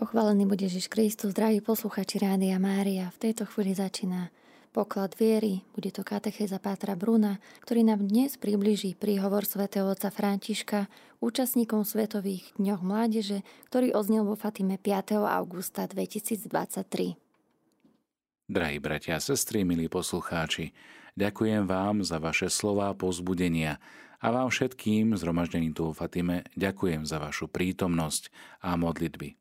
Pochválený bude Ježiš Kristus, drahí posluchači Rádia Mária. V tejto chvíli začína poklad viery. Bude to katechéza Pátra Bruna, ktorý nám dnes približí príhovor svätého otca Františka účastníkom Svetových dňoch mládeže, ktorý oznel vo Fatime 5. augusta 2023. Drahí bratia a sestry, milí poslucháči, ďakujem vám za vaše slova pozbudenia a vám všetkým zhromaždeným tu vo Fatime ďakujem za vašu prítomnosť a modlitby.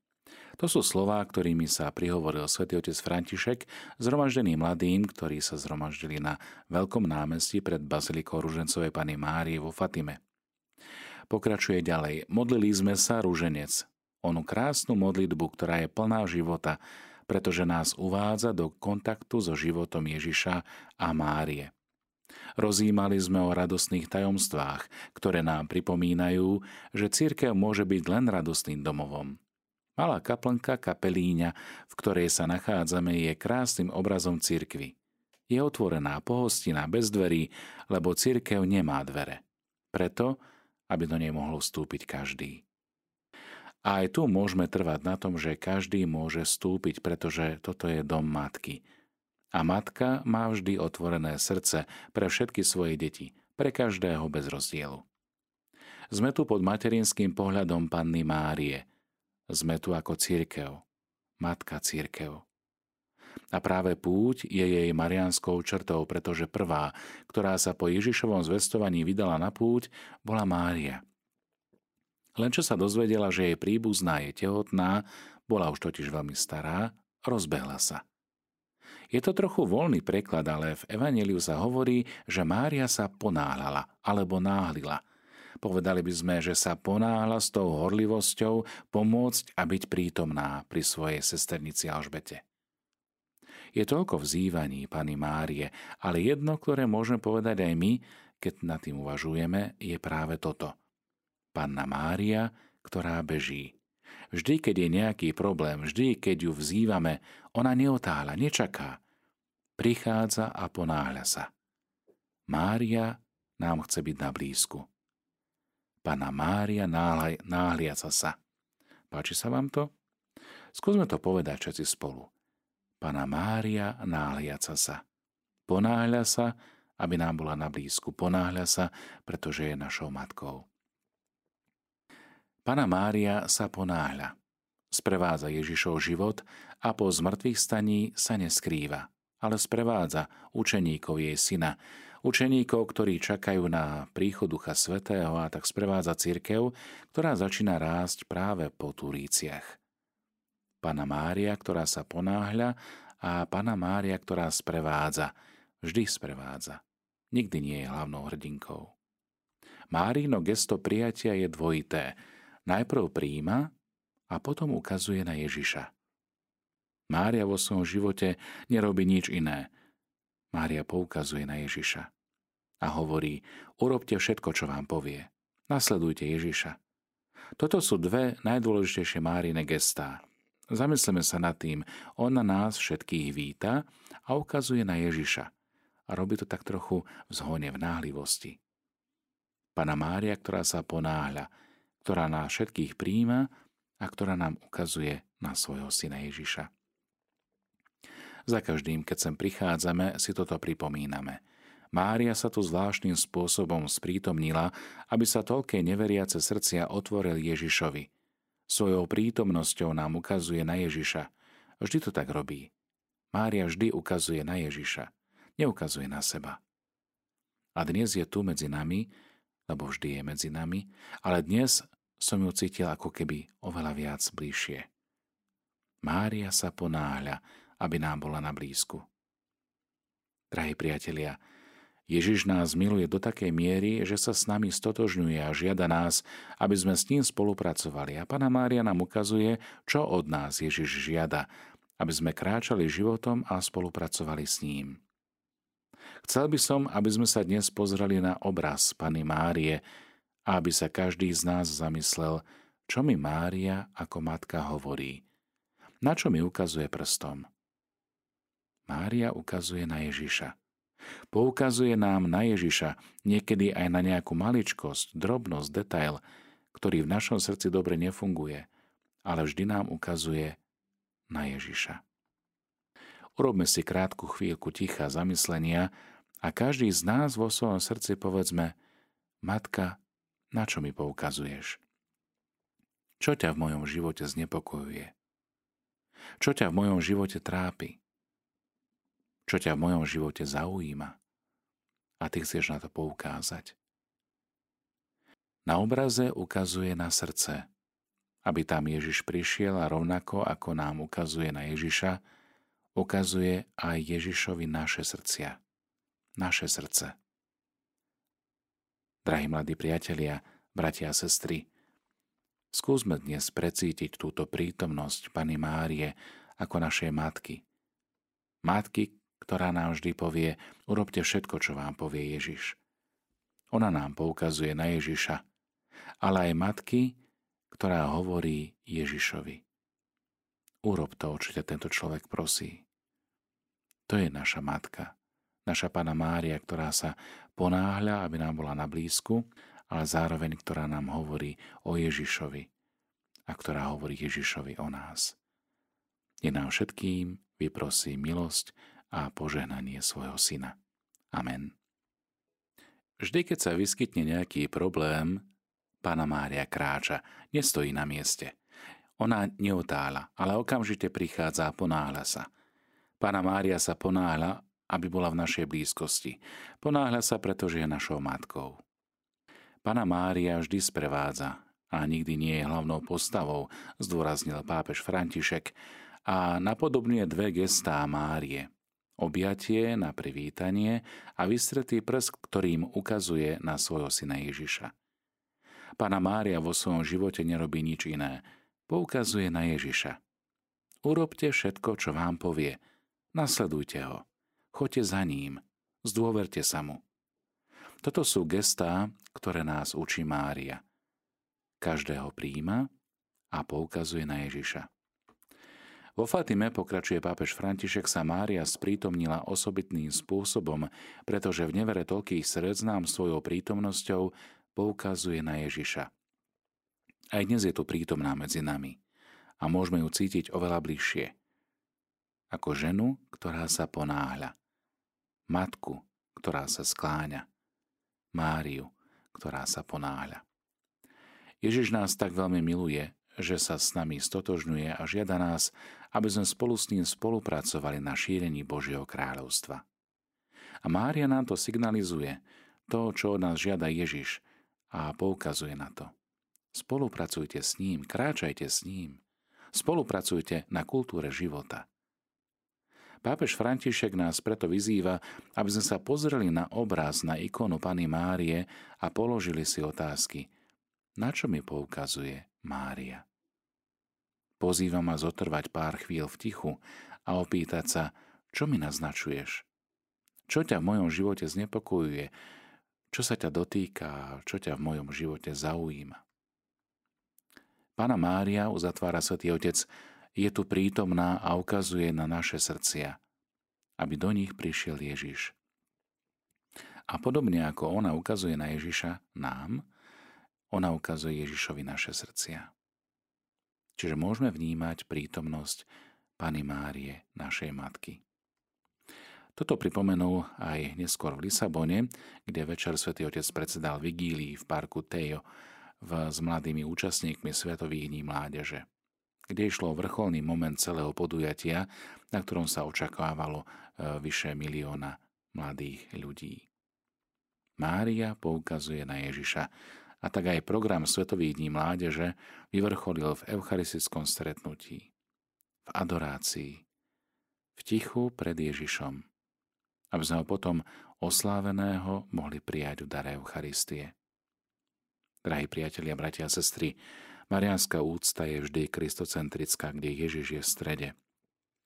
To sú slová, ktorými sa prihovoril svätý otec František zhromaždeným mladým, ktorí sa zhromaždili na veľkom námestí pred bazilikou Ružencovej Pany Márie vo Fatime. Pokračuje ďalej. Modlili sme sa rúženec. Onu krásnu modlitbu, ktorá je plná života, pretože nás uvádza do kontaktu so životom Ježiša a Márie. Rozímali sme o radostných tajomstvách, ktoré nám pripomínajú, že církev môže byť len radostným domovom. Malá kaplnka kapelíňa, v ktorej sa nachádzame, je krásnym obrazom cirkvy. Je otvorená, pohostinná, bez dverí, lebo cirkev nemá dvere. Preto, aby do nej mohol vstúpiť každý. A aj tu môžeme trvať na tom, že každý môže vstúpiť, pretože toto je dom matky. A matka má vždy otvorené srdce pre všetky svoje deti, pre každého bez rozdielu. Sme tu pod materinským pohľadom Panny Márie – sme tu ako církev, matka církev. A práve púť je jej marianskou črtou, pretože prvá, ktorá sa po Ježišovom zvestovaní vydala na púť, bola Mária. Len čo sa dozvedela, že jej príbuzná je tehotná, bola už totiž veľmi stará, rozbehla sa. Je to trochu voľný preklad, ale v Evangeliu sa hovorí, že Mária sa ponáhľala alebo náhlila – Povedali by sme, že sa ponáhla s tou horlivosťou pomôcť a byť prítomná pri svojej sesternici Alžbete. Je toľko vzývaní Pany Márie, ale jedno, ktoré môžeme povedať aj my, keď nad tým uvažujeme, je práve toto. Panna Mária, ktorá beží. Vždy, keď je nejaký problém, vždy, keď ju vzývame, ona neotáľa, nečaká. Prichádza a ponáhľa sa. Mária nám chce byť na blízku. Pana Mária náhliaca sa. Páči sa vám to? Skúsme to povedať všetci spolu. Pana Mária náhliaca sa. Ponáhľa sa, aby nám bola na blízku. Ponáhľa sa, pretože je našou matkou. Pana Mária sa ponáhľa. Sprevádza Ježišov život a po zmrtvých staní sa neskrýva, ale sprevádza učeníkov jej syna, učeníkov, ktorí čakajú na príchod Ducha Svetého a tak sprevádza církev, ktorá začína rásť práve po Turíciach. Pana Mária, ktorá sa ponáhľa a Pana Mária, ktorá sprevádza, vždy sprevádza. Nikdy nie je hlavnou hrdinkou. Márino gesto prijatia je dvojité. Najprv príjima a potom ukazuje na Ježiša. Mária vo svojom živote nerobí nič iné – Mária poukazuje na Ježiša a hovorí, urobte všetko, čo vám povie. Nasledujte Ježiša. Toto sú dve najdôležitejšie Márine gestá. Zamysleme sa nad tým, on na nás všetkých víta a ukazuje na Ježiša. A robí to tak trochu v zhone, v náhlivosti. Pana Mária, ktorá sa ponáhľa, ktorá nás všetkých príjima a ktorá nám ukazuje na svojho syna Ježiša. Za každým, keď sem prichádzame, si toto pripomíname. Mária sa tu zvláštnym spôsobom sprítomnila, aby sa toľké neveriace srdcia otvoril Ježišovi. Svojou prítomnosťou nám ukazuje na Ježiša. Vždy to tak robí. Mária vždy ukazuje na Ježiša. Neukazuje na seba. A dnes je tu medzi nami, lebo vždy je medzi nami, ale dnes som ju cítil ako keby oveľa viac bližšie. Mária sa ponáhľa, aby nám bola na blízku. Drahí priatelia, Ježiš nás miluje do takej miery, že sa s nami stotožňuje a žiada nás, aby sme s ním spolupracovali. A Pana Mária nám ukazuje, čo od nás Ježiš žiada, aby sme kráčali životom a spolupracovali s ním. Chcel by som, aby sme sa dnes pozreli na obraz Pany Márie a aby sa každý z nás zamyslel, čo mi Mária ako matka hovorí. Na čo mi ukazuje prstom? Mária ukazuje na Ježiša. Poukazuje nám na Ježiša, niekedy aj na nejakú maličkosť, drobnosť, detail, ktorý v našom srdci dobre nefunguje. Ale vždy nám ukazuje na Ježiša. Urobme si krátku chvíľku ticha zamyslenia a každý z nás vo svojom srdci povedzme Matka, na čo mi poukazuješ? Čo ťa v mojom živote znepokojuje? Čo ťa v mojom živote trápi? Čo ťa v mojom živote zaujíma? A ty chceš na to poukázať. Na obraze ukazuje na srdce, aby tam Ježiš prišiel a rovnako ako nám ukazuje na Ježiša, ukazuje aj Ježišovi naše srdcia, naše srdce. Drahí mladí priatelia, bratia a sestry, skúsme dnes precítiť túto prítomnosť Pany Márie ako našej matky. Matky, ktorá nám vždy povie, urobte všetko, čo vám povie Ježiš. Ona nám poukazuje na Ježiša, ale aj matky, ktorá hovorí Ježišovi. Urob to, čo ťa tento človek prosí. To je naša matka, naša Pana Mária, ktorá sa ponáhľa, aby nám bola na blízku, ale zároveň, ktorá nám hovorí o Ježišovi a ktorá hovorí Ježišovi o nás. Je nám všetkým vyprosí milosť a požehnanie svojho syna. Amen. Vždy, keď sa vyskytne nejaký problém, Pána Mária kráča, nestojí na mieste. Ona neotála, ale okamžite prichádza a ponáhľa sa. Pána Mária sa ponáhľa, aby bola v našej blízkosti. Ponáhľa sa, pretože je našou matkou. Pána Mária vždy sprevádza a nikdy nie je hlavnou postavou, zdôraznil pápež František a napodobňuje dve gestá Márie. Objatie na privítanie a vystretý prst, ktorým ukazuje na svojho syna Ježiša. Pána Mária vo svojom živote nerobí nič iné. Poukazuje na Ježiša. Urobte všetko, čo vám povie. Nasledujte ho. Choďte za ním. Zdôverte sa mu. Toto sú gestá, ktoré nás učí Mária. Každého príjima a poukazuje na Ježiša. Vo Fatime, pokračuje pápež František, sa Mária sprítomnila osobitným spôsobom, pretože v nevere toľkých srdc nám svojou prítomnosťou poukazuje na Ježiša. Aj dnes je tu prítomná medzi nami a môžeme ju cítiť oveľa bližšie. Ako ženu, ktorá sa ponáhľa. Matku, ktorá sa skláňa. Máriu, ktorá sa ponáhľa. Ježiš nás tak veľmi miluje, že sa s nami stotožňuje a žiada nás, aby sme spolu s ním spolupracovali na šírení Božieho kráľovstva. A Mária nám to signalizuje, to, čo od nás žiada Ježiš, a poukazuje na to. Spolupracujte s ním, kráčajte s ním. Spolupracujte na kultúre života. Pápež František nás preto vyzýva, aby sme sa pozreli na obraz, na ikonu Pany Márie a položili si otázky. Na čo mi poukazuje Mária? Pozývam ma zotrvať pár chvíľ v tichu a opýtať sa, čo mi naznačuješ? Čo ťa v mojom živote znepokojuje? Čo sa ťa dotýka, čo ťa v mojom živote zaujíma. Pána Mária, uzatvára Svetý Otec, je tu prítomná a ukazuje na naše srdcia, aby do nich prišiel Ježiš. A podobne ako ona ukazuje na Ježiša nám, ona ukazuje Ježišovi naše srdcia. Čiže môžeme vnímať prítomnosť Pany Márie, našej matky. Toto pripomenul aj neskôr v Lisabone, kde večer svätý Otec predsedal vigílii v parku Tejo v, s mladými účastníkmi Svetových dní mládeže, kde išlo vrcholný moment celého podujatia, na ktorom sa očakávalo e, vyše milióna mladých ľudí. Mária poukazuje na Ježiša a tak aj program Svetových dní mládeže vyvrcholil v eucharistickom stretnutí, v adorácii, v tichu pred Ježišom, aby sme ho potom osláveného mohli prijať v dare Eucharistie. Drahí priatelia, bratia a sestry, mariánska úcta je vždy kristocentrická, kde Ježiš je v strede.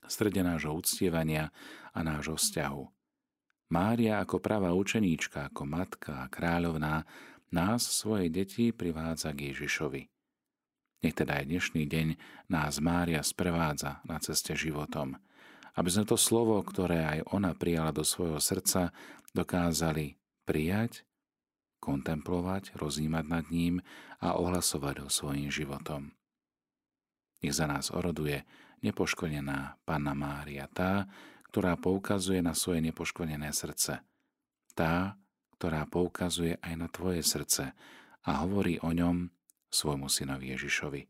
V strede nášho uctievania a nášho vzťahu. Mária ako pravá učeníčka, ako matka a kráľovná nás, svoje deti, privádza k Ježišovi. Nech teda aj dnešný deň nás Mária sprevádza na ceste životom – aby sme to slovo, ktoré aj ona prijala do svojho srdca, dokázali prijať, kontemplovať, rozímať nad ním a ohlasovať ho svojim životom. Nech za nás oroduje nepoškodená Panna Mária, tá, ktorá poukazuje na svoje nepoškodené srdce. Tá, ktorá poukazuje aj na tvoje srdce a hovorí o ňom svojmu synovi Ježišovi.